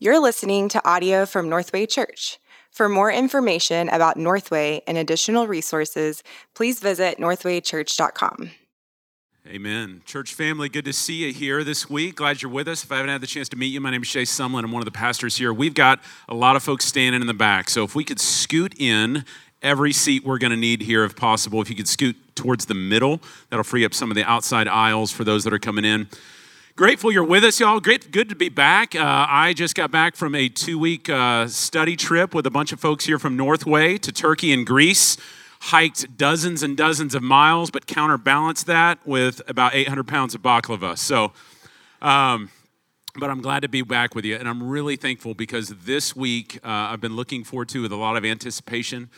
You're listening to audio from Northway Church. For more information about Northway and additional resources, please visit northwaychurch.com. Amen. Church family, good to see you here this week. Glad you're with us. If I haven't had the chance to meet you, my name is Shay Sumlin. I'm one of the pastors here. We've got a lot of folks standing in the back. So if we could scoot in every seat we're going to need here if possible, if you could scoot towards the middle, that'll free up some of the outside aisles for those that are coming in. Grateful you're with us, y'all. Great, good to be back. Uh, I just got back from a two-week uh, study trip with a bunch of folks here from Northway to Turkey and Greece. Hiked dozens and dozens of miles, but counterbalanced that with about 800 pounds of baklava. So, um, but I'm glad to be back with you, and I'm really thankful because this week uh, I've been looking forward to with a lot of anticipation.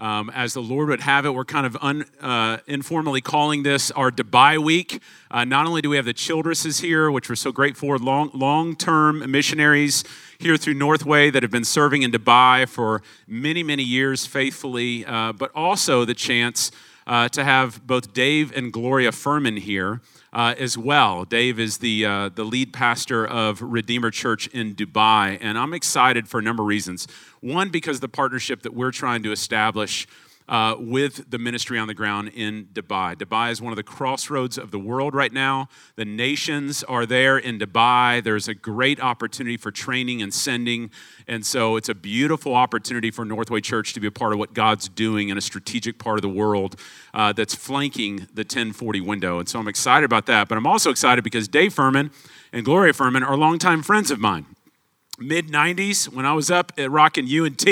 Um, as the Lord would have it, we're kind of un, uh, informally calling this our Dubai week. Uh, not only do we have the Childresses here, which we're so grateful for, long, long-term missionaries here through Northway that have been serving in Dubai for many, many years faithfully, uh, but also the chance uh, to have both Dave and Gloria Furman here uh, as well. Dave is the, uh, the lead pastor of Redeemer Church in Dubai, and I'm excited for a number of reasons. One, because the partnership that we're trying to establish uh, with the ministry on the ground in Dubai. Dubai is one of the crossroads of the world right now. The nations are there in Dubai. There's a great opportunity for training and sending. And so it's a beautiful opportunity for Northway Church to be a part of what God's doing in a strategic part of the world uh, that's flanking the 1040 window. And so I'm excited about that. But I'm also excited because Dave Furman and Gloria Furman are longtime friends of mine mid 90s when I was up at Rockin' UNT.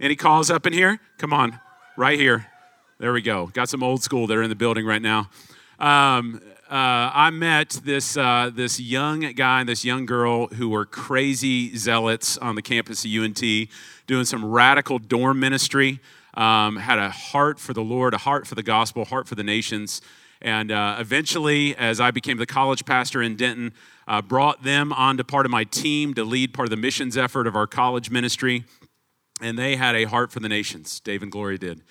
Any calls up in here? Come on, right here. There we go. Got some old school that are in the building right now. Um, uh, I met this, uh, this young guy and this young girl who were crazy zealots on the campus of UNT, doing some radical dorm ministry, um, had a heart for the Lord, a heart for the gospel, heart for the nations. And uh, eventually, as I became the college pastor in Denton, uh, brought them onto part of my team to lead part of the missions effort of our college ministry and they had a heart for the nations. Dave and Gloria did.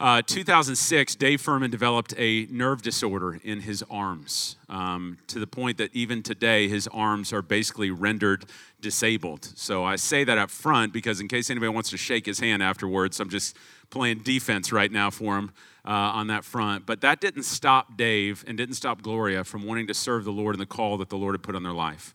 Uh, 2006, Dave Furman developed a nerve disorder in his arms um, to the point that even today his arms are basically rendered disabled. So I say that up front because, in case anybody wants to shake his hand afterwards, I'm just playing defense right now for him uh, on that front. But that didn't stop Dave and didn't stop Gloria from wanting to serve the Lord and the call that the Lord had put on their life.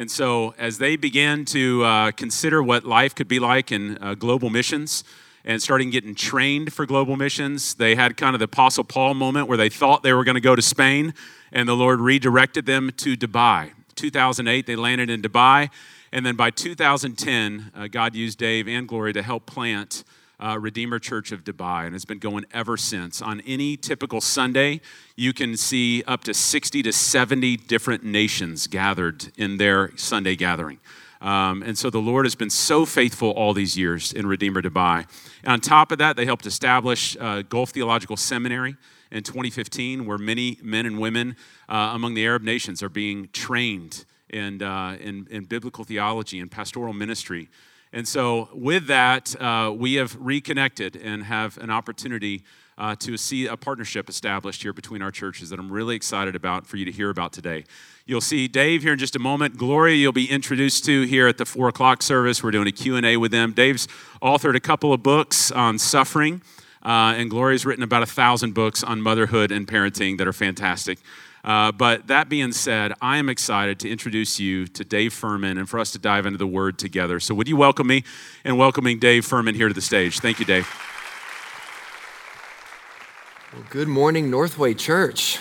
And so, as they began to uh, consider what life could be like in uh, global missions and starting getting trained for global missions, they had kind of the Apostle Paul moment where they thought they were going to go to Spain, and the Lord redirected them to Dubai. 2008, they landed in Dubai. And then by 2010, uh, God used Dave and Gloria to help plant uh, Redeemer Church of Dubai, and it's been going ever since. On any typical Sunday, you can see up to 60 to 70 different nations gathered in their Sunday gathering. Um, and so the Lord has been so faithful all these years in Redeemer Dubai. And on top of that, they helped establish uh, Gulf Theological Seminary in 2015, where many men and women uh, among the Arab nations are being trained in, uh, in, in biblical theology and pastoral ministry. And so, with that, uh, we have reconnected and have an opportunity uh, to see a partnership established here between our churches that I'm really excited about for you to hear about today. You'll see Dave here in just a moment. Gloria, you'll be introduced to here at the four o'clock service. We're doing a Q&A with them. Dave's authored a couple of books on suffering, uh, and Gloria's written about a thousand books on motherhood and parenting that are fantastic. Uh, but that being said, I am excited to introduce you to Dave Furman and for us to dive into the word together. So, would you welcome me and welcoming Dave Furman here to the stage? Thank you, Dave. Well, good morning, Northway Church.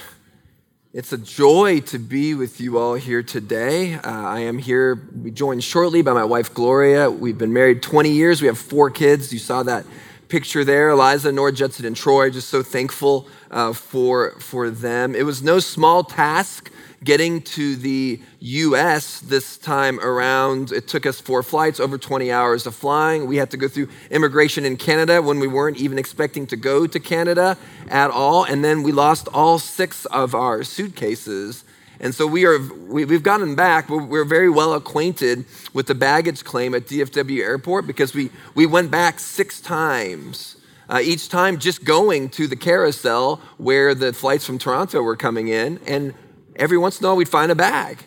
It's a joy to be with you all here today. Uh, I am here, be joined shortly by my wife, Gloria. We've been married 20 years. We have four kids. You saw that picture there Eliza, Nora, Judson, and Troy. Just so thankful uh, for, for them. It was no small task getting to the US this time around. It took us four flights, over 20 hours of flying. We had to go through immigration in Canada when we weren't even expecting to go to Canada at all. And then we lost all six of our suitcases. And so we are, we, have gotten back, but we're very well acquainted with the baggage claim at DFW Airport because we, we went back six times uh, each time just going to the carousel where the flights from Toronto were coming in, and every once in a while we'd find a bag.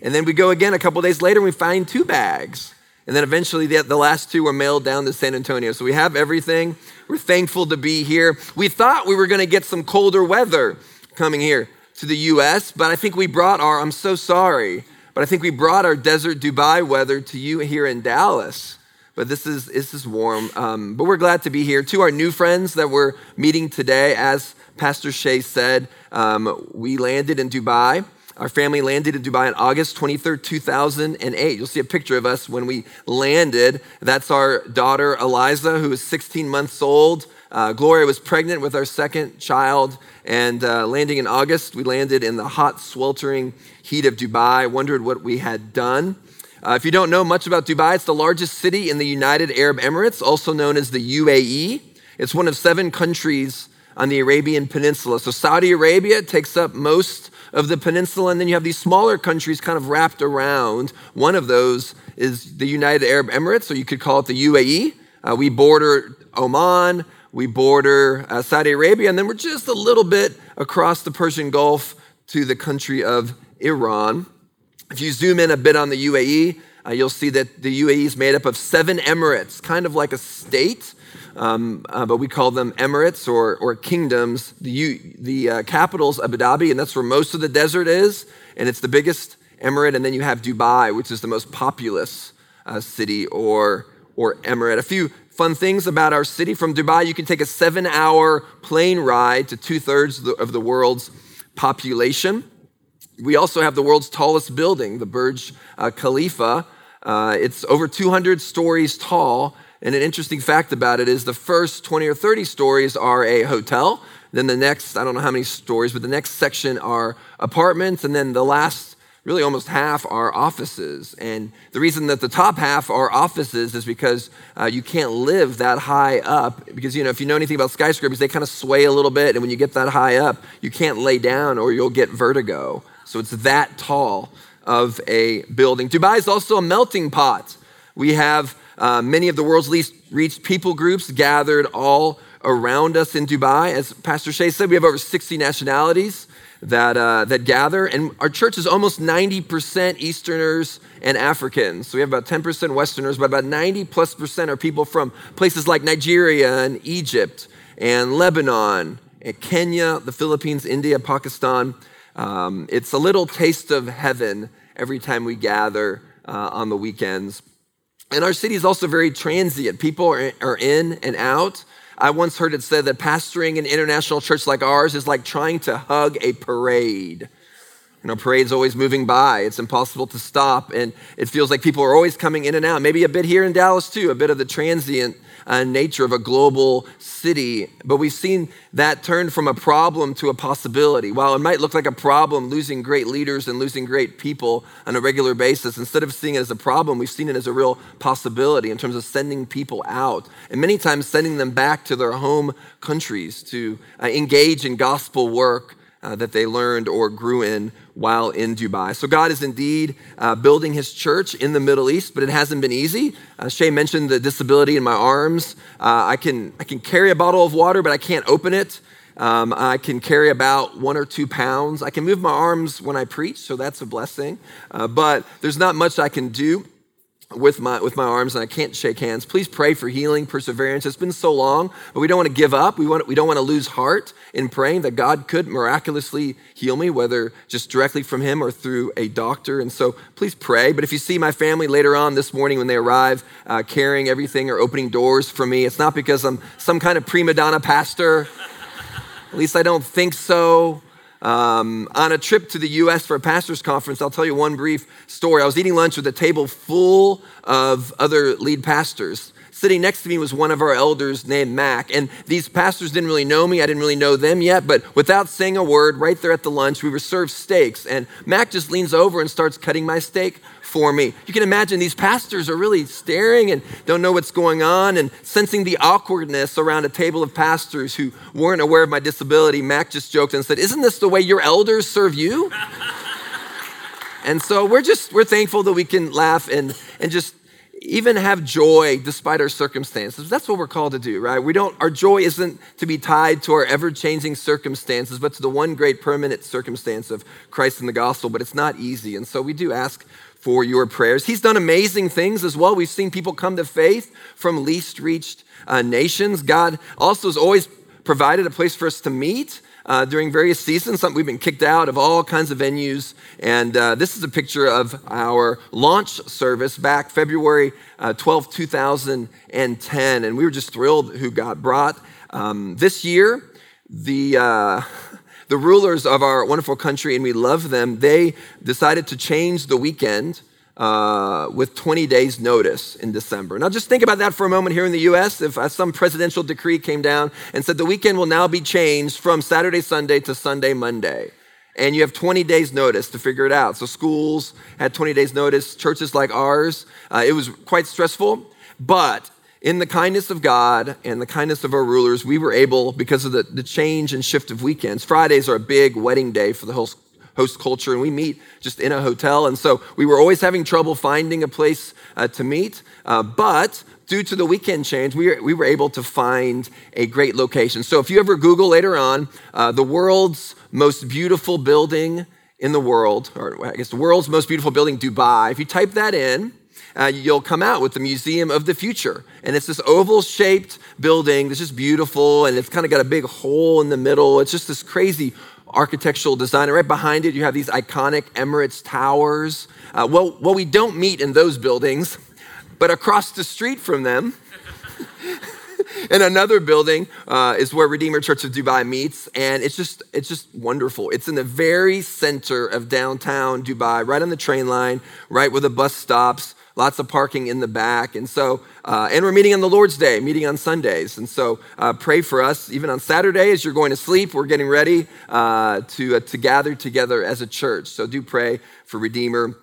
And then we go again a couple days later and we find two bags. And then eventually the, the last two were mailed down to San Antonio. So we have everything. We're thankful to be here. We thought we were going to get some colder weather coming here to the US, but I think we brought our, I'm so sorry, but I think we brought our desert Dubai weather to you here in Dallas. But this is, this is warm. Um, but we're glad to be here. To our new friends that we're meeting today, as Pastor Shay said, um, we landed in Dubai. Our family landed in Dubai on August 23rd, 2008. You'll see a picture of us when we landed. That's our daughter, Eliza, who is 16 months old. Uh, Gloria was pregnant with our second child, and uh, landing in August, we landed in the hot, sweltering heat of Dubai. Wondered what we had done. Uh, if you don't know much about Dubai, it's the largest city in the United Arab Emirates, also known as the UAE. It's one of seven countries on the Arabian Peninsula. So Saudi Arabia takes up most of the peninsula, and then you have these smaller countries kind of wrapped around. One of those is the United Arab Emirates, or you could call it the UAE. Uh, we border Oman, we border uh, Saudi Arabia, and then we're just a little bit across the Persian Gulf to the country of Iran. If you zoom in a bit on the UAE, uh, you'll see that the UAE is made up of seven emirates, kind of like a state um, uh, but we call them emirates or, or kingdoms. The, the uh, capital's Abu Dhabi, and that's where most of the desert is, and it's the biggest emirate. And then you have Dubai, which is the most populous uh, city or, or emirate. A few fun things about our city. From Dubai, you can take a seven hour plane ride to two thirds of, of the world's population. We also have the world's tallest building, the Burj uh, Khalifa. Uh, it's over 200 stories tall and an interesting fact about it is the first 20 or 30 stories are a hotel. Then the next, I don't know how many stories, but the next section are apartments. And then the last, really almost half, are offices. And the reason that the top half are offices is because uh, you can't live that high up. Because, you know, if you know anything about skyscrapers, they kind of sway a little bit. And when you get that high up, you can't lay down or you'll get vertigo. So it's that tall of a building. Dubai is also a melting pot. We have uh, many of the world's least reached people groups gathered all around us in Dubai. As Pastor Shay said, we have over 60 nationalities that, uh, that gather, and our church is almost 90% Easterners and Africans. So we have about 10% Westerners, but about 90 plus percent are people from places like Nigeria and Egypt and Lebanon and Kenya, the Philippines, India, Pakistan. Um, it's a little taste of heaven every time we gather uh, on the weekends. And our city is also very transient. People are, in and out. I once heard it said that pastoring an international church like ours is like trying to hug a parade. You know, parade's always moving by. It's impossible to stop. And it feels like people are always coming in and out. Maybe a bit here in Dallas, too, a bit of the transient uh, nature of a global city. But we've seen that turn from a problem to a possibility. While it might look like a problem, losing great leaders and losing great people on a regular basis, instead of seeing it as a problem, we've seen it as a real possibility in terms of sending people out. And many times sending them back to their home countries to uh, engage in gospel work uh, that they learned or grew in while in Dubai. So God is indeed uh, building his church in the Middle East, but it hasn't been easy. Uh, Shay mentioned the disability in my arms. Uh, I, can, I can carry a bottle of water, but I can't open it. Um, I can carry about one or two pounds. I can move my arms when I preach, so that's a blessing. Uh, but there's not much I can do with my with my arms and I can't shake hands. Please pray for healing, perseverance. It's been so long, but we don't want to give up. We want we don't want to lose heart in praying that God could miraculously heal me, whether just directly from Him or through a doctor. And so, please pray. But if you see my family later on this morning when they arrive, uh, carrying everything or opening doors for me, it's not because I'm some kind of prima donna pastor. At least I don't think so. Um, on a trip to the US for a pastor's conference, I'll tell you one brief story. I was eating lunch with a table full of other lead pastors. Sitting next to me was one of our elders named Mac. And these pastors didn't really know me. I didn't really know them yet. But without saying a word, right there at the lunch, we were served steaks. And Mac just leans over and starts cutting my steak for me. You can imagine these pastors are really staring and don't know what's going on and sensing the awkwardness around a table of pastors who weren't aware of my disability. Mac just joked and said, Isn't this the way your elders serve you? and so we're just, we're thankful that we can laugh and, and just even have joy despite our circumstances. That's what we're called to do, right? We don't, our joy isn't to be tied to our ever changing circumstances, but to the one great permanent circumstance of Christ and the gospel, but it's not easy. And so we do ask for your prayers. He's done amazing things as well. We've seen people come to faith from least reached uh, nations. God also has always provided a place for us to meet. Uh, during various seasons. We've been kicked out of all kinds of venues. And uh, this is a picture of our launch service back February uh, 12, 2010. And we were just thrilled who God brought. Um, this year, the uh, the rulers of our wonderful country, and we love them, they decided to change the weekend uh, with 20 days notice in December. Now, just think about that for a moment here in the US. If uh, some presidential decree came down and said the weekend will now be changed from Saturday, Sunday to Sunday, Monday, and you have 20 days notice to figure it out. So, schools had 20 days notice, churches like ours, uh, it was quite stressful, but in the kindness of God and the kindness of our rulers, we were able, because of the, the change and shift of weekends, Fridays are a big wedding day for the host, host culture, and we meet just in a hotel. And so we were always having trouble finding a place uh, to meet. Uh, but due to the weekend change, we were, we were able to find a great location. So if you ever Google later on, uh, the world's most beautiful building in the world, or I guess the world's most beautiful building, Dubai, if you type that in, uh, you'll come out with the Museum of the Future. And it's this oval shaped building that's just beautiful and it's kind of got a big hole in the middle. It's just this crazy architectural design. And right behind it, you have these iconic Emirates towers. Uh, well, well, we don't meet in those buildings, but across the street from them, in another building uh, is where Redeemer Church of Dubai meets, and it's just it's just wonderful. It's in the very center of downtown Dubai, right on the train line, right where the bus stops lots of parking in the back. And so, uh, and we're meeting on the Lord's Day, meeting on Sundays. And so, uh, pray for us. Even on Saturday, as you're going to sleep, we're getting ready uh, to, uh, to gather together as a church. So, do pray for Redeemer.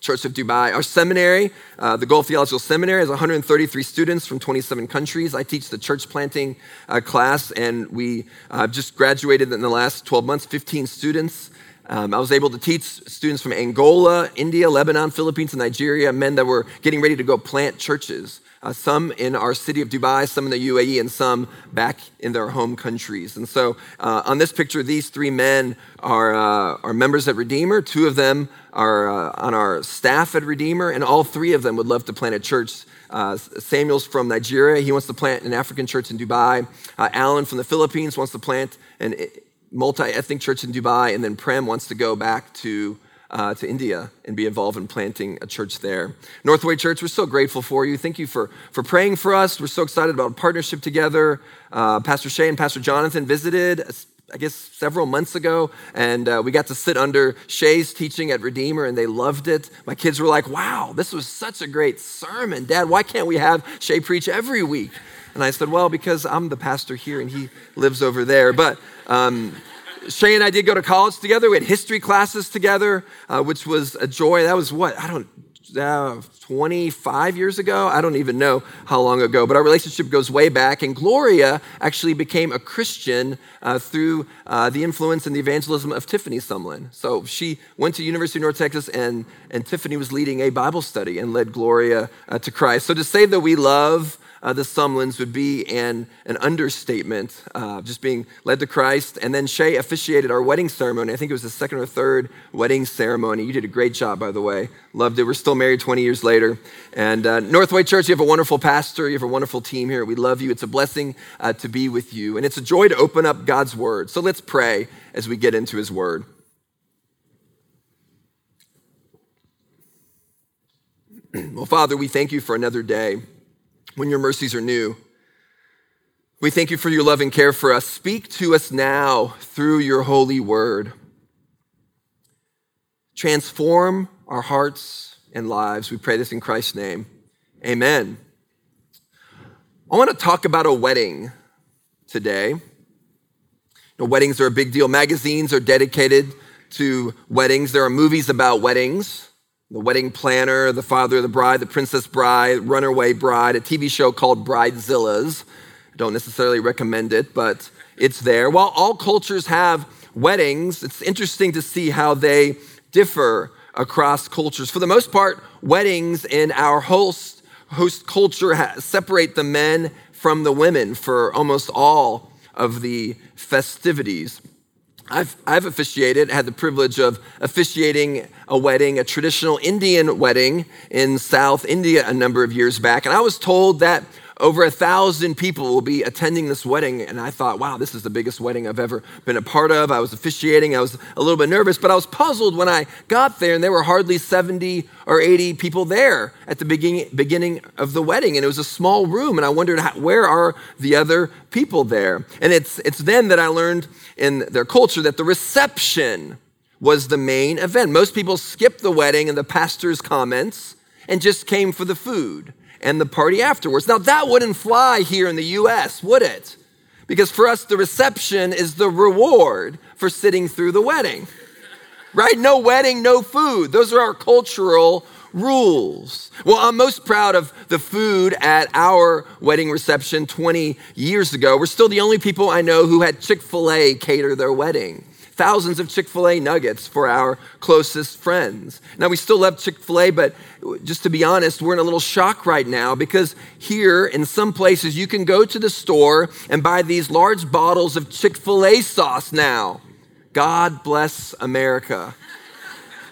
Church of Dubai. Our seminary, uh, the Gulf Theological Seminary, has 133 students from 27 countries. I teach the church planting uh, class, and we uh, just graduated in the last 12 months, 15 students. Um, I was able to teach students from Angola, India, Lebanon, Philippines, and Nigeria, men that were getting ready to go plant churches. Uh, some in our city of Dubai, some in the UAE, and some back in their home countries. And so uh, on this picture, these three men are, uh, are members at Redeemer. Two of them are uh, on our staff at Redeemer, and all three of them would love to plant a church. Uh, Samuel's from Nigeria. He wants to plant an African church in Dubai. Uh, Alan from the Philippines wants to plant an multi-ethnic church in Dubai, and then Prem wants to go back to uh, to India and be involved in planting a church there. Northway Church, we're so grateful for you. Thank you for, for praying for us. We're so excited about partnership together. Uh, Pastor Shay and Pastor Jonathan visited, I guess, several months ago, and uh, we got to sit under Shay's teaching at Redeemer, and they loved it. My kids were like, wow, this was such a great sermon. Dad, why can't we have Shay preach every week? And I said, well, because I'm the pastor here and he lives over there. But um, Shay and I did go to college together. We had history classes together, uh, which was a joy. That was what? I don't, uh, 25 years ago. I don't even know how long ago, but our relationship goes way back. And Gloria actually became a Christian uh, through uh, the influence and the evangelism of Tiffany Sumlin. So she went to University of North Texas, and, and Tiffany was leading a Bible study and led Gloria uh, to Christ. So to say that we love uh, the Sumlins would be an, an understatement, uh, just being led to Christ. And then Shay officiated our wedding ceremony. I think it was the second or third wedding ceremony. You did a great job, by the way. Loved it. We're still married 20 years later. And uh, Northway Church, you have a wonderful pastor. You have a wonderful team here. We love you. It's a blessing uh, to be with you. And it's a joy to open up God's word. So let's pray as we get into his word. well, Father, we thank you for another day when your mercies are new. We thank you for your love and care for us. Speak to us now through your holy word. Transform our hearts and lives. We pray this in Christ's name. Amen. I want to talk about a wedding today. You know, weddings are a big deal. Magazines are dedicated to weddings. There are movies about weddings the wedding planner, the father of the bride, the princess bride, runaway bride, a TV show called Bridezillas. I don't necessarily recommend it, but it's there. While all cultures have weddings, it's interesting to see how they differ across cultures. For the most part, weddings in our host, host culture separate the men from the women for almost all of the festivities. I've, I've officiated, had the privilege of officiating a wedding, a traditional Indian wedding in South India a number of years back. And I was told that over a thousand people will be attending this wedding. And I thought, wow, this is the biggest wedding I've ever been a part of. I was officiating, I was a little bit nervous, but I was puzzled when I got there and there were hardly 70 or 80 people there at the beginning, beginning of the wedding. And it was a small room. And I wondered, how, where are the other people there? And it's, it's then that I learned in their culture that the reception was the main event. Most people skipped the wedding and the pastor's comments and just came for the food and the party afterwards. Now, that wouldn't fly here in the US, would it? Because for us, the reception is the reward for sitting through the wedding, right? No wedding, no food. Those are our cultural rules. Well, I'm most proud of the food at our wedding reception 20 years ago. We're still the only people I know who had Chick fil A cater their wedding thousands of Chick fil A nuggets for our closest friends. Now, we still love Chick fil A, but just to be honest, we're in a little shock right now because here in some places you can go to the store and buy these large bottles of Chick fil A sauce now. God bless America.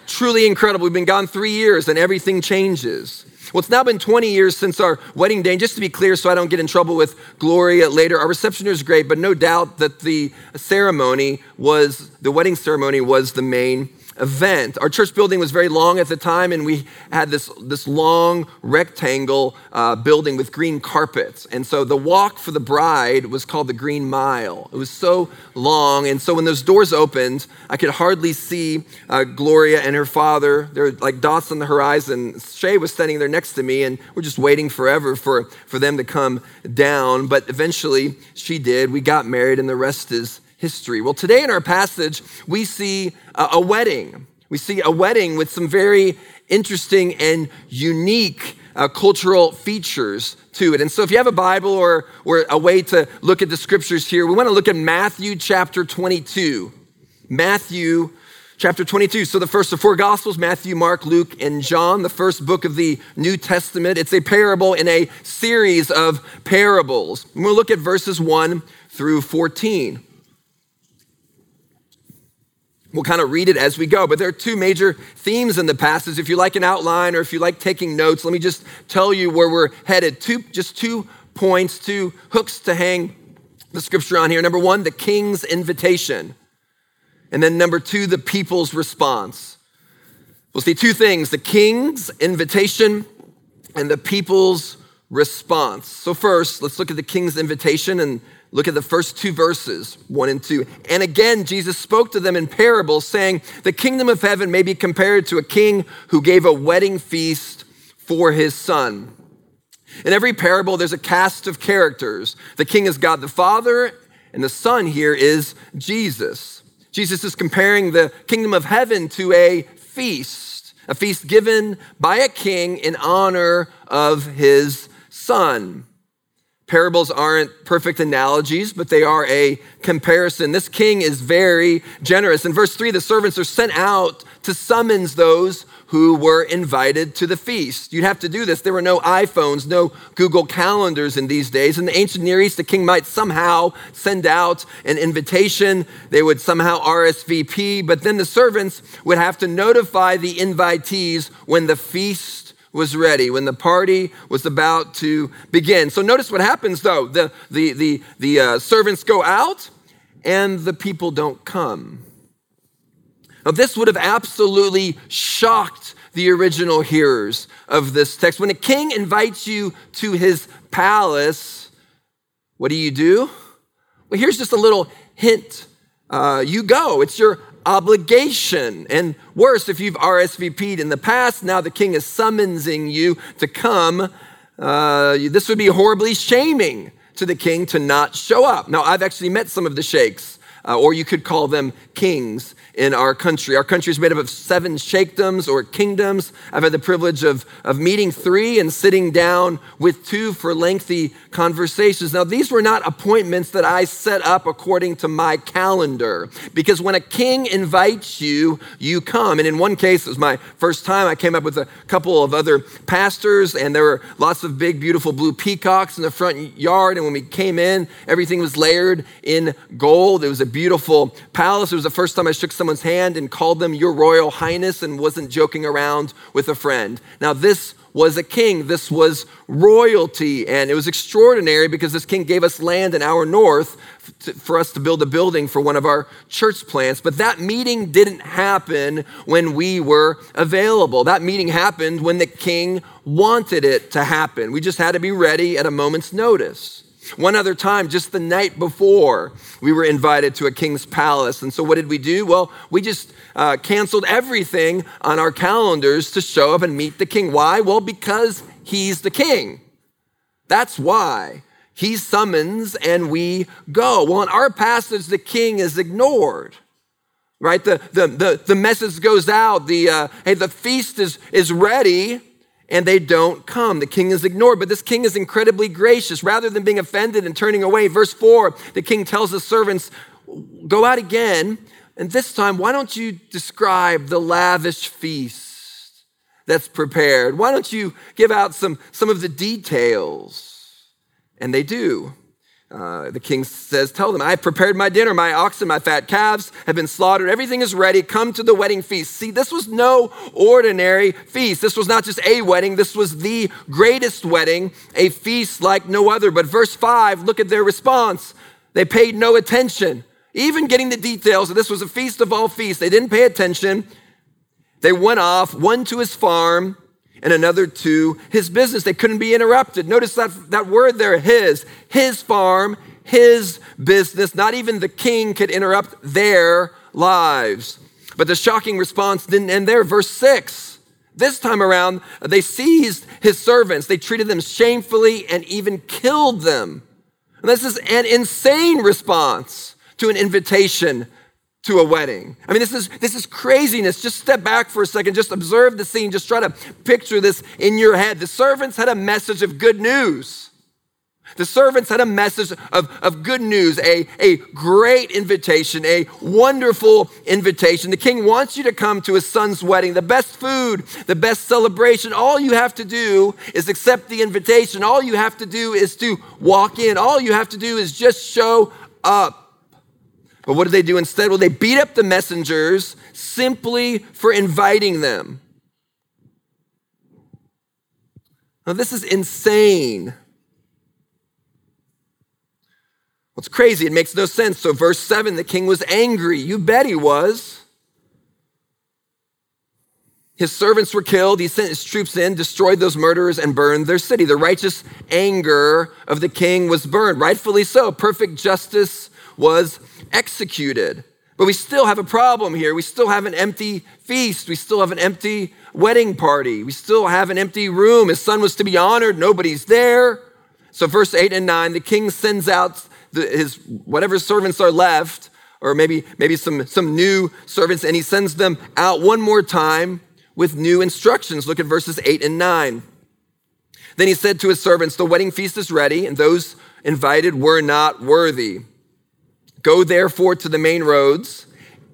Truly incredible. We've been gone three years and everything changes. Well, it's now been 20 years since our wedding day. And just to be clear, so I don't get in trouble with Gloria later, our reception was great, but no doubt that the ceremony was, the wedding ceremony was the main event. Our church building was very long at the time, and we had this, this long rectangle uh, building with green carpets. And so the walk for the bride was called the Green Mile. It was so long. And so when those doors opened, I could hardly see uh, Gloria and her father. They're like dots on the horizon. Shay was standing there next to me, and we're just waiting forever for, for them to come down. But eventually she did. We got married, and the rest is history. Well, today in our passage, we see a wedding. We see a wedding with some very interesting and unique uh, cultural features to it. And so, if you have a Bible or, or a way to look at the scriptures here, we want to look at Matthew chapter 22. Matthew chapter 22. So, the first of four Gospels Matthew, Mark, Luke, and John, the first book of the New Testament. It's a parable in a series of parables. we'll look at verses 1 through 14. We'll kind of read it as we go, but there are two major themes in the passage. If you like an outline or if you like taking notes, let me just tell you where we're headed. Two, just two points, two hooks to hang the scripture on here. Number one, the king's invitation. And then number two, the people's response. We'll see two things the king's invitation and the people's response. So, first, let's look at the king's invitation and Look at the first two verses, one and two. And again, Jesus spoke to them in parables, saying, The kingdom of heaven may be compared to a king who gave a wedding feast for his son. In every parable, there's a cast of characters. The king is God the Father, and the son here is Jesus. Jesus is comparing the kingdom of heaven to a feast, a feast given by a king in honor of his son. Parables aren't perfect analogies, but they are a comparison. This king is very generous. In verse 3, the servants are sent out to summons those who were invited to the feast. You'd have to do this. There were no iPhones, no Google calendars in these days. In the ancient Near East, the king might somehow send out an invitation. They would somehow RSVP, but then the servants would have to notify the invitees when the feast was ready, when the party was about to begin. So notice what happens though. The, the, the, the uh, servants go out and the people don't come. Now, this would have absolutely shocked the original hearers of this text. When a king invites you to his palace, what do you do? Well, here's just a little hint. Uh, you go. It's your obligation. And worse, if you've RSVP'd in the past, now the king is summoning you to come. Uh, this would be horribly shaming to the king to not show up. Now, I've actually met some of the sheikhs, uh, or you could call them kings in our country. Our country is made up of seven sheikdoms or kingdoms. I've had the privilege of, of meeting three and sitting down with two for lengthy conversations. Now, these were not appointments that I set up according to my calendar, because when a king invites you, you come. And in one case, it was my first time, I came up with a couple of other pastors, and there were lots of big, beautiful blue peacocks in the front yard. And when we came in, everything was layered in gold. It was a beautiful palace. It was the first time I shook someone's hand and called them Your Royal Highness and wasn't joking around with a friend. Now, this was a king. This was royalty. And it was extraordinary because this king gave us land in our north for us to build a building for one of our church plants. But that meeting didn't happen when we were available. That meeting happened when the king wanted it to happen. We just had to be ready at a moment's notice. One other time, just the night before, we were invited to a king's palace. And so, what did we do? Well, we just uh, canceled everything on our calendars to show up and meet the king. Why? Well, because he's the king. That's why. He summons and we go. Well, in our passage, the king is ignored right? The, the, the, the message goes out, the, uh, hey, the feast is, is ready, and they don't come. The king is ignored, but this king is incredibly gracious. Rather than being offended and turning away, verse 4, the king tells his servants, Go out again, and this time, why don't you describe the lavish feast that's prepared? Why don't you give out some, some of the details? And they do. Uh, the king says, Tell them, I've prepared my dinner. My oxen, my fat calves have been slaughtered. Everything is ready. Come to the wedding feast. See, this was no ordinary feast. This was not just a wedding, this was the greatest wedding, a feast like no other. But verse 5, look at their response. They paid no attention. Even getting the details, that this was a feast of all feasts. They didn't pay attention. They went off, one to his farm and another to his business. They couldn't be interrupted. Notice that, that word there, his, his farm, his business. Not even the king could interrupt their lives. But the shocking response didn't end there. Verse 6. This time around, they seized his servants. They treated them shamefully and even killed them. And this is an insane response to an invitation to a wedding. I mean, this is, this is craziness. Just step back for a second, just observe the scene, just try to picture this in your head. The servants had a message of good news. The servants had a message of, of good news, a, a great invitation, a wonderful invitation. The king wants you to come to his son's wedding, the best food, the best celebration. All you have to do is accept the invitation. All you have to do is to walk in. All you have to do is just show up. But what did they do instead? Well, they beat up the messengers simply for inviting them. Now, this is insane. What's crazy? It makes no sense. So, verse 7 the king was angry. You bet he was. His servants were killed. He sent his troops in, destroyed those murderers, and burned their city. The righteous anger of the king was burned, rightfully so. Perfect justice was executed. But we still have a problem here. We still have an empty feast. We still have an empty wedding party. We still have an empty room. His son was to be honored. Nobody's there. So, verse 8 and 9, the king sends out his whatever servants are left, or maybe, maybe some, some new servants, and he sends them out one more time with new instructions. Look at verses 8 and 9. Then he said to his servants, The wedding feast is ready, and those invited were not worthy. Go therefore to the main roads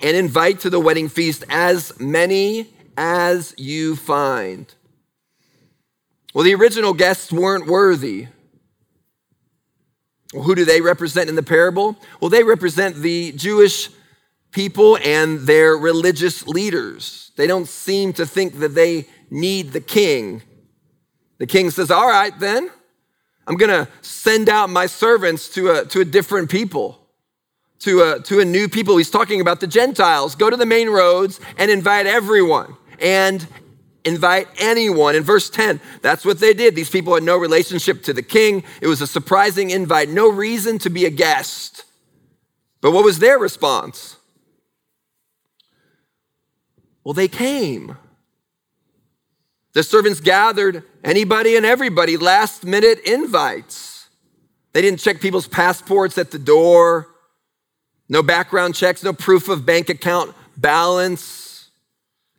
and invite to the wedding feast as many as you find. Well, the original guests weren't worthy. Well, who do they represent in the parable? Well, they represent the Jewish people and their religious leaders. They don't seem to think that they need the king. The king says, All right, then, I'm going to send out my servants to a, to a different people to a, to a new people. He's talking about the Gentiles. Go to the main roads and invite everyone and invite anyone. In verse 10, that's what they did. These people had no relationship to the king. It was a surprising invite, no reason to be a guest. But what was their response? Well, they came. The servants gathered anybody and everybody, last minute invites. They didn't check people's passports at the door. No background checks, no proof of bank account balance.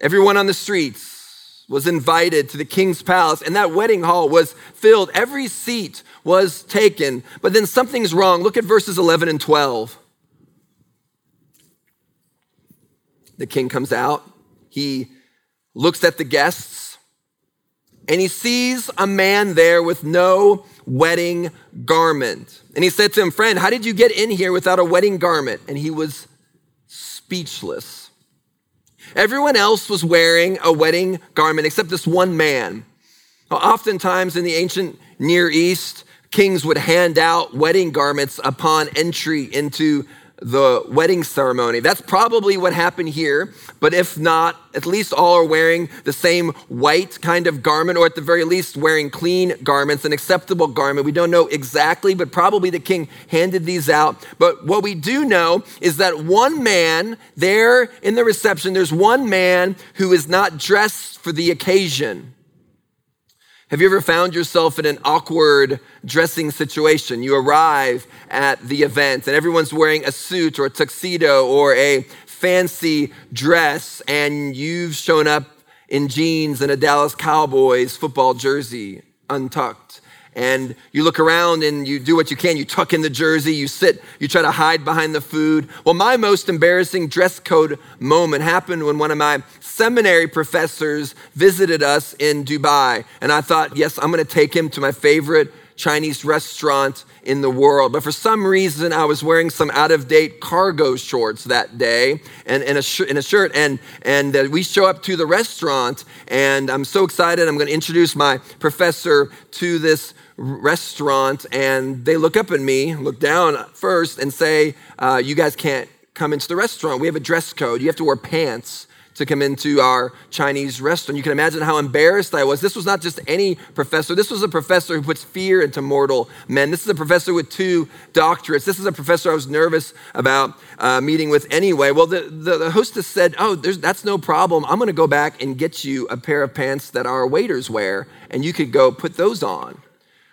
Everyone on the streets was invited to the king's palace, and that wedding hall was filled. Every seat was taken. But then something's wrong. Look at verses 11 and 12. The king comes out, he looks at the guests. And he sees a man there with no wedding garment. And he said to him, Friend, how did you get in here without a wedding garment? And he was speechless. Everyone else was wearing a wedding garment except this one man. Now, oftentimes in the ancient Near East, kings would hand out wedding garments upon entry into the wedding ceremony. That's probably what happened here, but if not, at least all are wearing the same white kind of garment, or at the very least, wearing clean garments, an acceptable garment. We don't know exactly, but probably the king handed these out. But what we do know is that one man there in the reception, there's one man who is not dressed for the occasion. Have you ever found yourself in an awkward dressing situation? You arrive at the event and everyone's wearing a suit or a tuxedo or a fancy dress, and you've shown up in jeans and a Dallas Cowboys football jersey, untucked and you look around and you do what you can. You tuck in the jersey, you sit, you try to hide behind the food. Well, my most embarrassing dress code moment happened when one of my seminary professors visited us in Dubai. And I thought, yes, I'm going to take him to my favorite Chinese restaurant in the world. But for some reason, I was wearing some out of date cargo shorts that day and, and, a, sh- and a shirt. And, and uh, we show up to the restaurant, and I'm so excited. I'm going to introduce my professor to this restaurant and they look up at me, look down first, and say, uh, You guys can't come into the restaurant. We have a dress code. You have to wear pants to come into our Chinese restaurant. You can imagine how embarrassed I was. This was not just any professor. This was a professor who puts fear into mortal men. This is a professor with two doctorates. This is a professor I was nervous about uh, meeting with anyway. Well, the, the, the hostess said, Oh, that's no problem. I'm going to go back and get you a pair of pants that our waiters wear, and you could go put those on.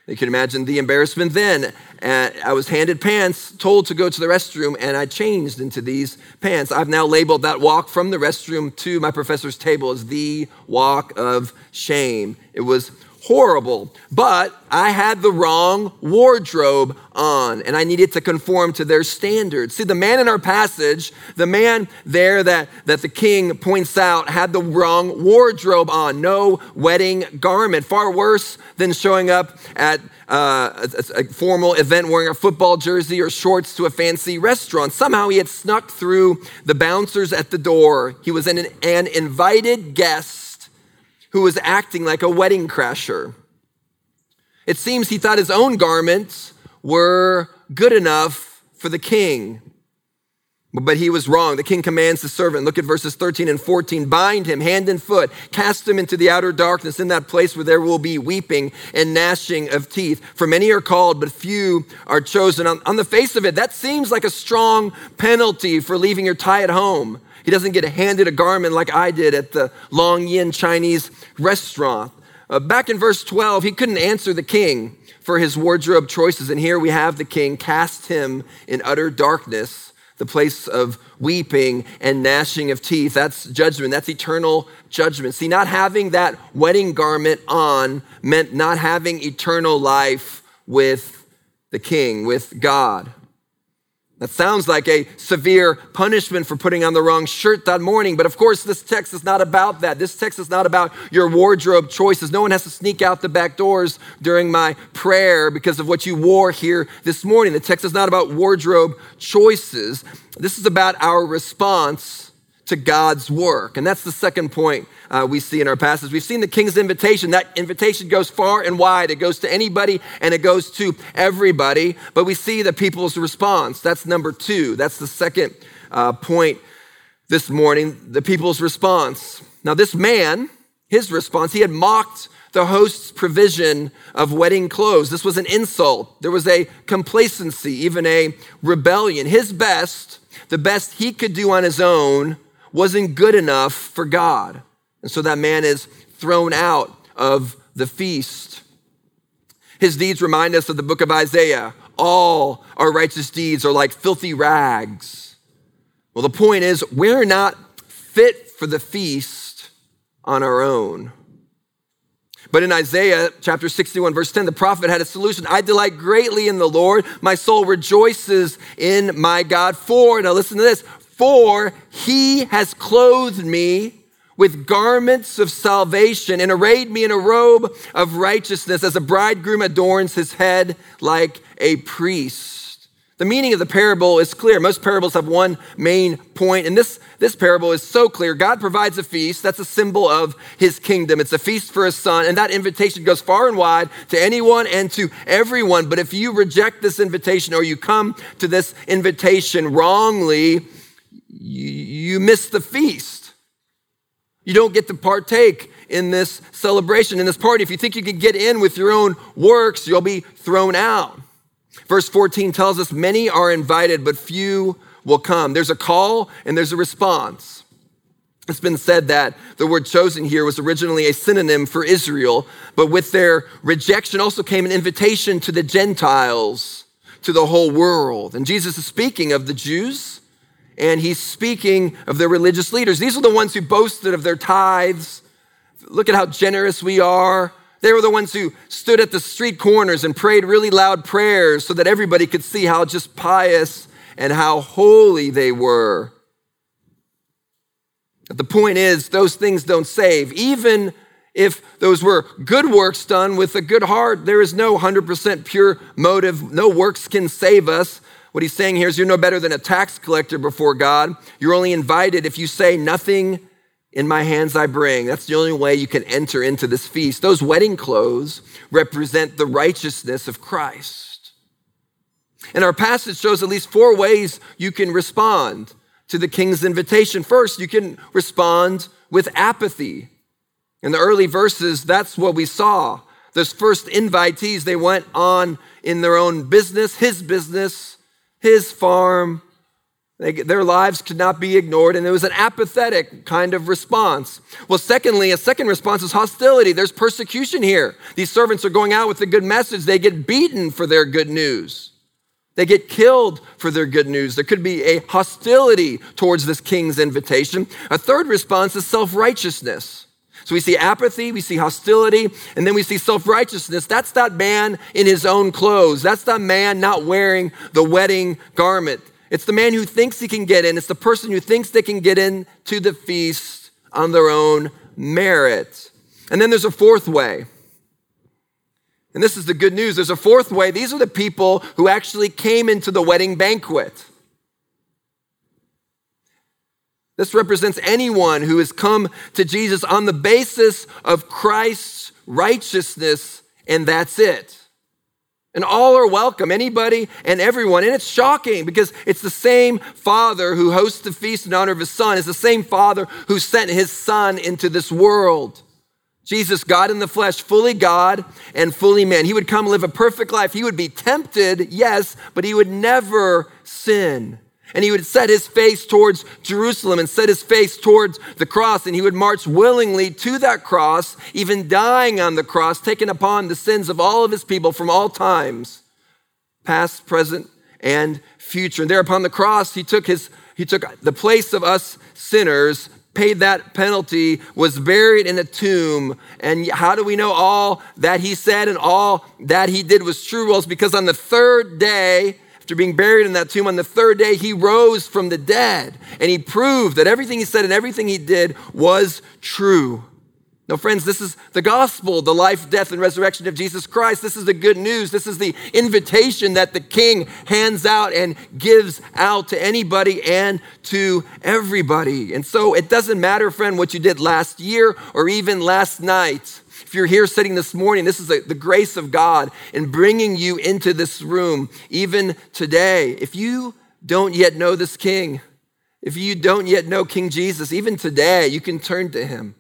You can imagine the embarrassment then. Uh, I was handed pants, told to go to the restroom, and I changed into these pants. I've now labeled that walk from the restroom to my professor's table as the walk of shame. It was horrible, but I had the wrong wardrobe on and I needed to conform to their standards. See, the man in our passage, the man there that, that the king points out, had the wrong wardrobe on, no wedding garment. Far worse than showing up at uh, a, a formal event wearing a football jersey or shorts to a fancy restaurant. Somehow he had snuck through the bouncers at the door. He was an, an invited guest who was acting like a wedding crasher. It seems he thought his own garments were good enough for the king. But he was wrong. The king commands the servant. Look at verses 13 and 14. Bind him hand and foot, cast him into the outer darkness, in that place where there will be weeping and gnashing of teeth. For many are called, but few are chosen. On, on the face of it, that seems like a strong penalty for leaving your tie at home. He doesn't get handed a garment like I did at the Long Yin Chinese restaurant. Uh, back in verse 12, he couldn't answer the king for his wardrobe choices. And here we have the king cast him in utter darkness, the place of weeping and gnashing of teeth. That's judgment. That's eternal judgment. See, not having that wedding garment on meant not having eternal life with the king, with God. That sounds like a severe punishment for putting on the wrong shirt that morning. But of course, this text is not about that. This text is not about your wardrobe choices. No one has to sneak out the back doors during my prayer because of what you wore here this morning. The text is not about wardrobe choices. This is about our response to God's work. And that's the second point uh, we see in our passage. We've seen the king's invitation. That invitation goes far and wide, it goes to anybody and it goes to everybody. But we see the people's response. That's number two. That's the second uh, point this morning the people's response. Now, this man, his response, he had mocked the host's provision of wedding clothes. This was an insult. There was a complacency, even a rebellion. His best, the best he could do on his own, wasn't good enough for God. And so that man is thrown out of the feast. His deeds remind us of the book of Isaiah. All our righteous deeds are like filthy rags. Well, the point is, we're not fit for the feast on our own. But in Isaiah chapter 61, verse 10, the prophet had a solution. I delight greatly in the Lord. My soul rejoices in my God. For, now listen to this, for he has clothed me with garments of salvation and arrayed me in a robe of righteousness as a bridegroom adorns his head like a priest. The meaning of the parable is clear. Most parables have one main point, and this, this parable is so clear. God provides a feast. That's a symbol of his kingdom. It's a feast for his son, and that invitation goes far and wide to anyone and to everyone. But if you reject this invitation or you come to this invitation wrongly, you, miss the feast. You don't get to partake in this celebration, in this party. If you think you can get in with your own works, you'll be thrown out. Verse 14 tells us many are invited, but few will come. There's a call and there's a response. It's been said that the word chosen here was originally a synonym for Israel, but with their rejection also came an invitation to the Gentiles, to the whole world. And Jesus is speaking of the Jews, and he's speaking of their religious leaders. These are the ones who boasted of their tithes. Look at how generous we are. They were the ones who stood at the street corners and prayed really loud prayers so that everybody could see how just pious and how holy they were. But the point is, those things don't save. Even if those were good works done with a good heart, there is no 100% pure motive. No works can save us. What he's saying here is you're no better than a tax collector before God. You're only invited if you say nothing in my hands I bring. That's the only way you can enter into this feast. Those wedding clothes represent the righteousness of Christ. And our passage shows at least four ways you can respond to the king's invitation. First, you can respond with apathy. In the early verses, that's what we saw. Those first invitees, they went on in their own business, his business, his farm, they, their lives could not be ignored, and it was an apathetic kind of response. Well, secondly, a second response is hostility. There's persecution here. These servants are going out with a good message, they get beaten for their good news. They get killed for their good news. There could be a hostility towards this king's invitation. A third response is self righteousness. So we see apathy, we see hostility, and then we see self righteousness. That's that man in his own clothes. That's that man not wearing the wedding garment. It's the man who thinks he can get in. It's the person who thinks they can get in to the feast on their own merit. And then there's a fourth way. And this is the good news. There's a fourth way. These are the people who actually came into the wedding banquet. This represents anyone who has come to Jesus on the basis of Christ's righteousness, and that's it. And all are welcome, anybody and everyone. And it's shocking because it's the same Father who hosts the feast in honor of his Son, is the same Father who sent his Son into this world. Jesus, God in the flesh, fully God and fully man. He would come live a perfect life. He would be tempted, yes, but he would never sin. And he would set his face towards Jerusalem and set his face towards the cross. And he would march willingly to that cross, even dying on the cross, taking upon the sins of all of his people from all times, past, present, and future. And there upon the cross, he took his he took the place of us sinners, paid that penalty, was buried in a tomb. And how do we know all that he said and all that he did was true? Well, it's because on the third day, after being buried in that tomb on the third day, he rose from the dead and he proved that everything he said and everything he did was true. Now, friends, this is the gospel, the life, death, and resurrection of Jesus Christ. This is the good news. This is the invitation that the King hands out and gives out to anybody and to everybody. And so it doesn't matter, friend, what you did last year or even last night. If you're here sitting this morning, this is a, the grace of God in bringing you into this room, even today. If you don't yet know this King, if you don't yet know King Jesus, even today, you can turn to him.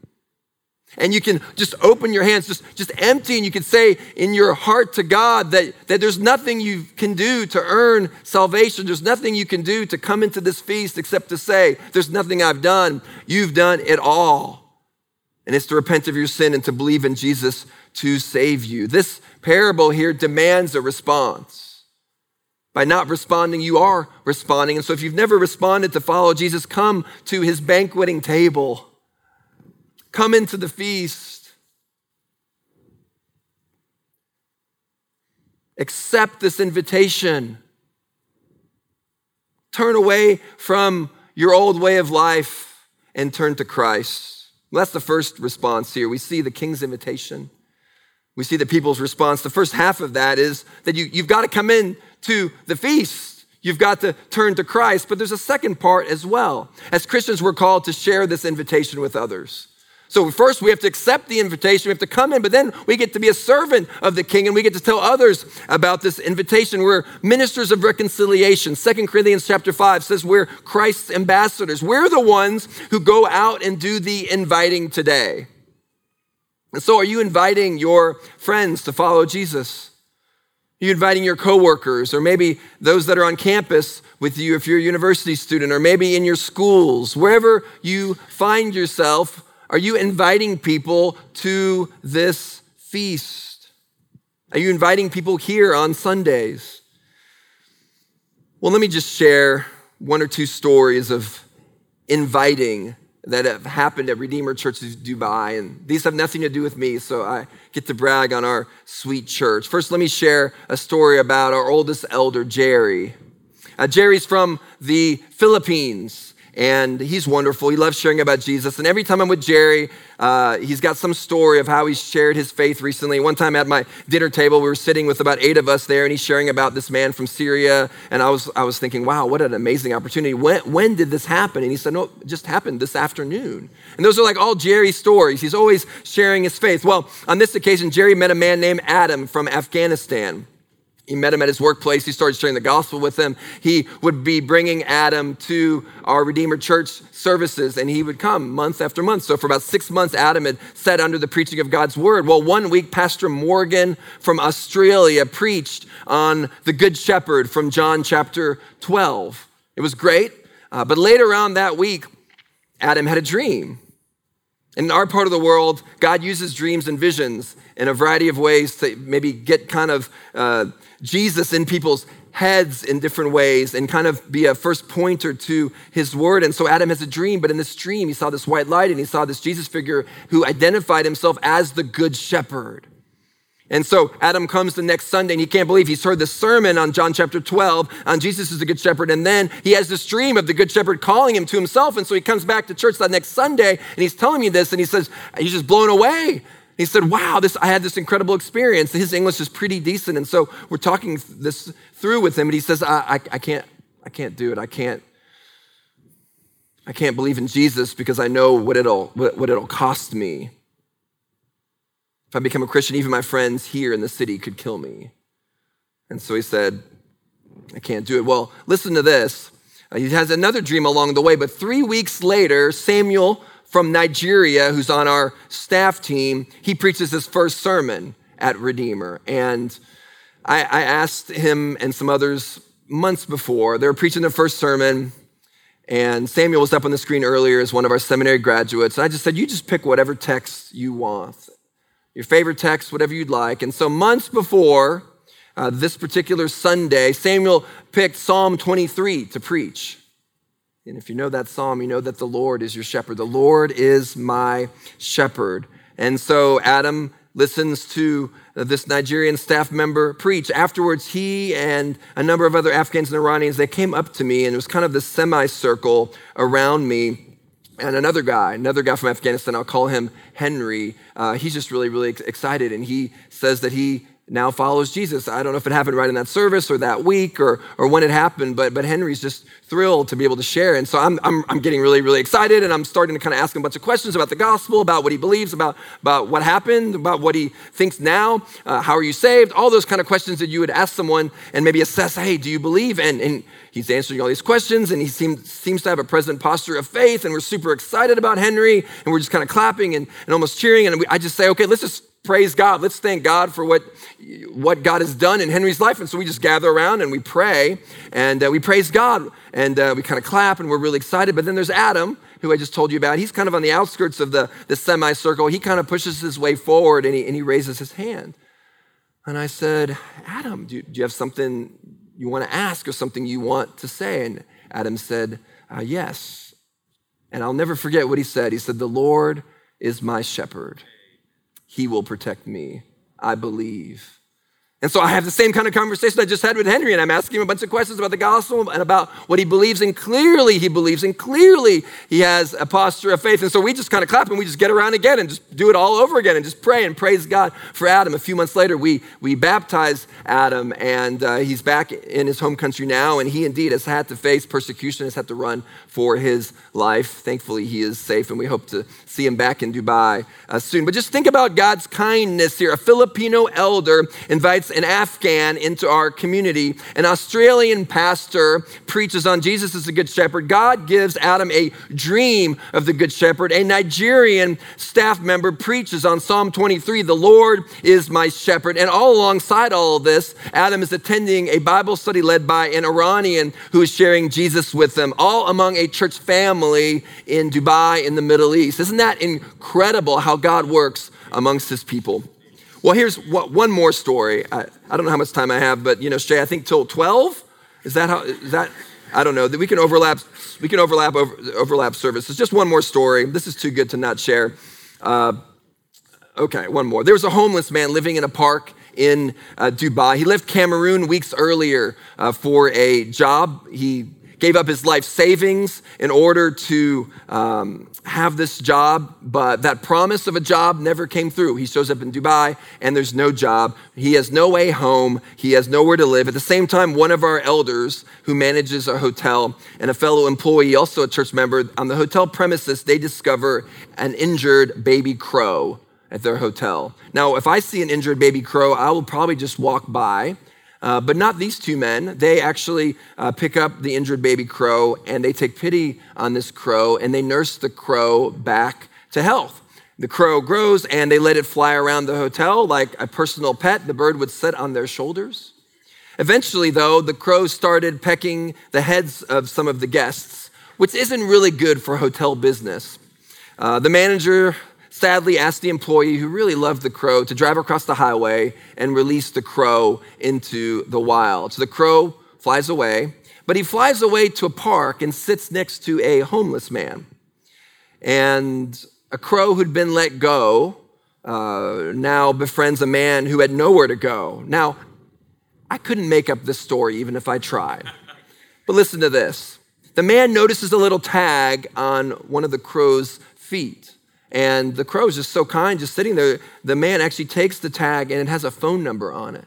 And you can just open your hands, just, just empty, and you can say in your heart to God that, that there's nothing you can do to earn salvation. There's nothing you can do to come into this feast except to say, There's nothing I've done. You've done it all. And it's to repent of your sin and to believe in Jesus to save you. This parable here demands a response. By not responding, you are responding. And so if you've never responded to follow Jesus, come to his banqueting table. Come into the feast. Accept this invitation. Turn away from your old way of life and turn to Christ. Well, that's the first response here. We see the king's invitation. We see the people's response. The first half of that is that you, you've got to come in to the feast. You've got to turn to Christ. But there's a second part as well. As Christians, we're called to share this invitation with others. So, first, we have to accept the invitation. We have to come in, but then we get to be a servant of the king and we get to tell others about this invitation. We're ministers of reconciliation. Second Corinthians chapter 5 says we're Christ's ambassadors. We're the ones who go out and do the inviting today. And so, are you inviting your friends to follow Jesus? You inviting your coworkers, or maybe those that are on campus with you if you're a university student, or maybe in your schools, wherever you find yourself? Are you inviting people to this feast? Are you inviting people here on Sundays? Well, let me just share one or two stories of inviting that have happened at Redeemer Churches Dubai. And these have nothing to do with me, so I get to brag on our sweet church. First, let me share a story about our oldest elder, Jerry. Uh, Jerry's from the Philippines and he's wonderful. He loves sharing about Jesus. And every time I'm with Jerry, uh, he's got some story of how he's shared his faith recently. One time at my dinner table, we were sitting with about eight of us there, and he's sharing about this man from Syria. And I was, I was thinking, wow, what an amazing opportunity. When, when did this happen? And he said, no, it just happened this afternoon. And those are like all Jerry's stories. He's always sharing his faith. Well, on this occasion, Jerry met a man named Adam from Afghanistan. He met him at his workplace. He started sharing the gospel with him. He would be bringing Adam to our Redeemer Church services, and he would come month after month. So, for about six months, Adam had sat under the preaching of God's word. Well, one week, Pastor Morgan from Australia preached on the Good Shepherd from John chapter 12. It was great. Uh, but later on that week, Adam had a dream. In our part of the world, God uses dreams and visions in a variety of ways to maybe get kind of uh, Jesus in people's heads in different ways and kind of be a first pointer to his word. And so Adam has a dream, but in this dream, he saw this white light and he saw this Jesus figure who identified himself as the good shepherd. And so Adam comes the next Sunday and he can't believe he's heard the sermon on John chapter 12 on Jesus is the good shepherd. And then he has this dream of the good shepherd calling him to himself. And so he comes back to church that next Sunday and he's telling me this and he says, he's just blown away. He said, Wow, this, I had this incredible experience. His English is pretty decent. And so we're talking this through with him. And he says, I, I, I can't, I can't do it. I can't, I can't believe in Jesus because I know what it'll, what, what it'll cost me. If I become a Christian, even my friends here in the city could kill me. And so he said, I can't do it. Well, listen to this. Uh, he has another dream along the way, but three weeks later, Samuel from Nigeria, who's on our staff team, he preaches his first sermon at Redeemer. And I, I asked him and some others months before, they were preaching their first sermon. And Samuel was up on the screen earlier as one of our seminary graduates. And I just said, You just pick whatever text you want, your favorite text, whatever you'd like. And so, months before uh, this particular Sunday, Samuel picked Psalm 23 to preach. And if you know that psalm, you know that the Lord is your shepherd. The Lord is my shepherd. And so Adam listens to this Nigerian staff member preach. Afterwards, he and a number of other Afghans and Iranians, they came up to me and it was kind of this semicircle around me. And another guy, another guy from Afghanistan, I'll call him Henry, uh, he's just really, really excited. And he says that he now follows Jesus. I don't know if it happened right in that service or that week or, or when it happened, but, but Henry's just thrilled to be able to share. And so I'm, I'm, I'm getting really, really excited and I'm starting to kind of ask him a bunch of questions about the gospel, about what he believes, about, about what happened, about what he thinks now, uh, how are you saved, all those kind of questions that you would ask someone and maybe assess, hey, do you believe? And, and he's answering all these questions and he seems, seems to have a present posture of faith and we're super excited about Henry and we're just kind of clapping and, and almost cheering. And we, I just say, okay, let's just praise God. Let's thank God for what, what God has done in Henry's life. And so we just gather around and we pray and uh, we praise God and uh, we kind of clap and we're really excited. But then there's Adam, who I just told you about. He's kind of on the outskirts of the, the semicircle. He kind of pushes his way forward and he, and he raises his hand. And I said, Adam, do, do you have something you want to ask or something you want to say? And Adam said, uh, Yes. And I'll never forget what he said. He said, The Lord is my shepherd. He will protect me. I believe. And so I have the same kind of conversation I just had with Henry, and I'm asking him a bunch of questions about the gospel and about what he believes, and clearly he believes, and clearly he has a posture of faith. And so we just kind of clap and we just get around again and just do it all over again and just pray and praise God for Adam. A few months later, we, we baptize Adam, and uh, he's back in his home country now, and he indeed has had to face persecution, has had to run for his life. Thankfully, he is safe, and we hope to see him back in Dubai uh, soon. But just think about God's kindness here. A Filipino elder invites an Afghan into our community. An Australian pastor preaches on Jesus as the Good Shepherd. God gives Adam a dream of the Good Shepherd. A Nigerian staff member preaches on Psalm 23 The Lord is my shepherd. And all alongside all of this, Adam is attending a Bible study led by an Iranian who is sharing Jesus with them, all among a church family in Dubai in the Middle East. Isn't that incredible how God works amongst his people? Well, here's what, one more story. I, I don't know how much time I have, but you know, Shay, I think till 12? Is that how, is that, I don't know, that we can overlap, we can overlap, over, overlap services. Just one more story. This is too good to not share. Uh, okay, one more. There was a homeless man living in a park in uh, Dubai. He left Cameroon weeks earlier uh, for a job. He gave up his life savings in order to um, have this job, but that promise of a job never came through. He shows up in Dubai and there's no job. He has no way home. He has nowhere to live. At the same time, one of our elders who manages a hotel and a fellow employee, also a church member, on the hotel premises, they discover an injured baby crow at their hotel. Now, if I see an injured baby crow, I will probably just walk by uh, but not these two men. They actually uh, pick up the injured baby crow and they take pity on this crow and they nurse the crow back to health. The crow grows and they let it fly around the hotel like a personal pet. The bird would sit on their shoulders. Eventually, though, the crow started pecking the heads of some of the guests, which isn't really good for hotel business. Uh, the manager sadly asked the employee who really loved the crow to drive across the highway and release the crow into the wild. So the crow flies away, but he flies away to a park and sits next to a homeless man. And a crow who'd been let go uh, now befriends a man who had nowhere to go. Now, I couldn't make up this story even if I tried. But listen to this. The man notices a little tag on one of the crow's feet. And the crow is just so kind, just sitting there. The man actually takes the tag and it has a phone number on it.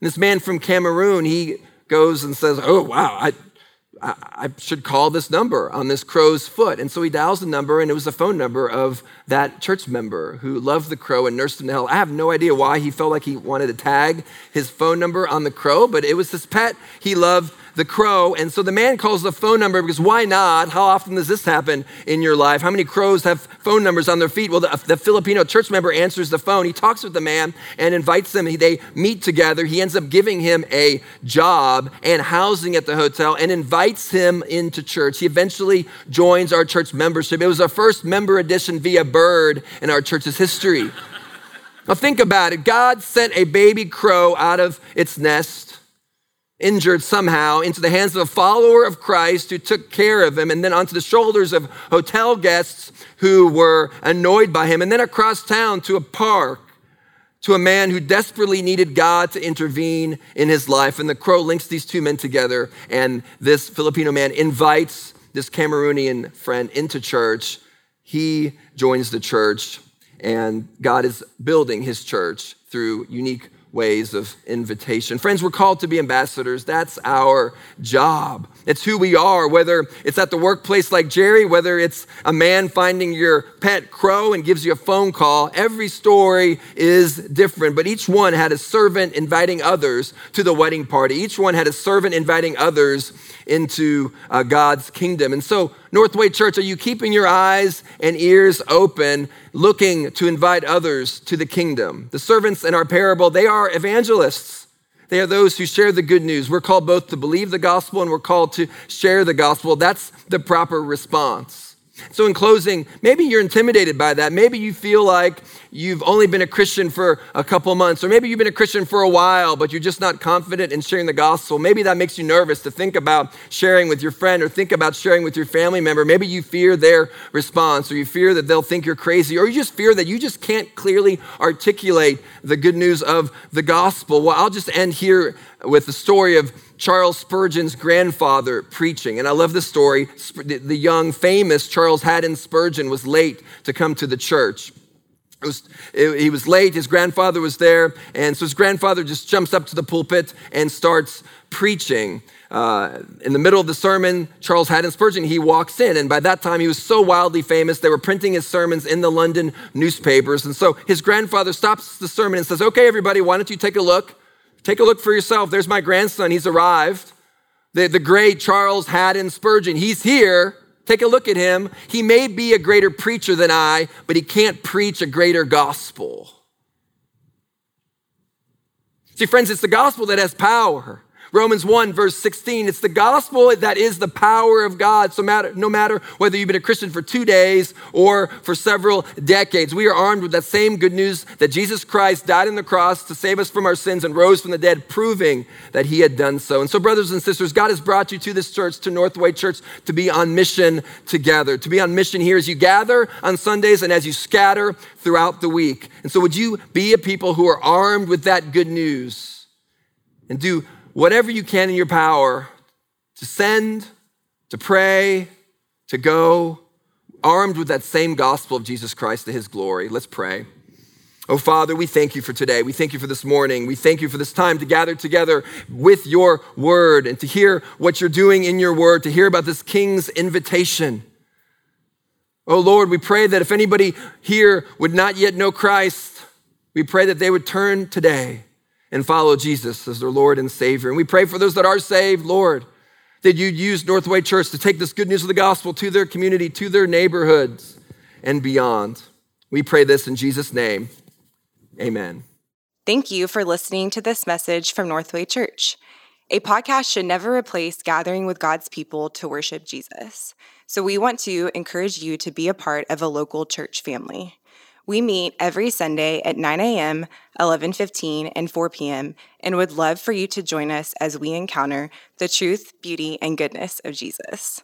And this man from Cameroon, he goes and says, Oh, wow, I, I, I should call this number on this crow's foot. And so he dials the number, and it was the phone number of that church member who loved the crow and nursed him to health. I have no idea why he felt like he wanted to tag his phone number on the crow, but it was his pet he loved the crow. And so the man calls the phone number because why not? How often does this happen in your life? How many crows have phone numbers on their feet? Well, the, the Filipino church member answers the phone. He talks with the man and invites them. They meet together. He ends up giving him a job and housing at the hotel and invites him into church. He eventually joins our church membership. It was our first member addition via bird in our church's history. Now, think about it. God sent a baby crow out of its nest injured somehow into the hands of a follower of Christ who took care of him, and then onto the shoulders of hotel guests who were annoyed by him, and then across town to a park to a man who desperately needed God to intervene in his life. And the crow links these two men together, and this Filipino man invites this Cameroonian friend into church. He joins the church, and God is building his church through unique ways of invitation. Friends, we're called to be ambassadors. That's our job. It's who we are, whether it's at the workplace like Jerry, whether it's a man finding your pet crow and gives you a phone call. Every story is different, but each one had a servant inviting others to the wedding party. Each one had a servant inviting others into uh, God's kingdom. And so, Northway Church, are you keeping your eyes and ears open, looking to invite others to the kingdom? The servants in our parable, they are evangelists. They are those who share the good news. We're called both to believe the gospel and we're called to share the gospel. That's the proper response. So, in closing, maybe you're intimidated by that. Maybe you feel like you've only been a Christian for a couple months, or maybe you've been a Christian for a while, but you're just not confident in sharing the gospel. Maybe that makes you nervous to think about sharing with your friend or think about sharing with your family member. Maybe you fear their response, or you fear that they'll think you're crazy, or you just fear that you just can't clearly articulate the good news of the gospel. Well, I'll just end here with the story of Charles Spurgeon's grandfather preaching. And I love this story. The young, famous Charles Haddon Spurgeon was late to come to the church. It was, it, he was late, his grandfather was there, and so his grandfather just jumps up to the pulpit and starts preaching. Uh, in the middle of the sermon, Charles Haddon Spurgeon, he walks in, and by that time he was so wildly famous, they were printing his sermons in the London newspapers. And so his grandfather stops the sermon and says, Okay, everybody, why don't you take a look? Take a look for yourself. There's my grandson. He's arrived. The, the great Charles Haddon Spurgeon. He's here. Take a look at him. He may be a greater preacher than I, but he can't preach a greater gospel. See, friends, it's the gospel that has power. Romans 1, verse 16, it's the gospel that is the power of God. So matter, no matter whether you've been a Christian for two days or for several decades, we are armed with that same good news that Jesus Christ died on the cross to save us from our sins and rose from the dead, proving that he had done so. And so, brothers and sisters, God has brought you to this church, to Northway Church, to be on mission together. To be on mission here as you gather on Sundays and as you scatter throughout the week. And so, would you be a people who are armed with that good news and do whatever you can in your power to send, to pray, to go, armed with that same gospel of Jesus Christ to his glory. Let's pray. Oh, Father, we thank you for today. We thank you for this morning. We thank you for this time to gather together with your word and to hear what you're doing in your word, to hear about this king's invitation. Oh, Lord, we pray that if anybody here would not yet know Christ, we pray that they would turn today and follow Jesus as their Lord and Savior. And we pray for those that are saved, Lord, that you'd use Northway Church to take this good news of the gospel to their community, to their neighborhoods, and beyond. We pray this in Jesus' name. Amen. Thank you for listening to this message from Northway Church. A podcast should never replace gathering with God's people to worship Jesus. So we want to encourage you to be a part of a local church family. We meet every Sunday at 9 a.m., 11:15, and 4 p.m. and would love for you to join us as we encounter the truth, beauty, and goodness of Jesus.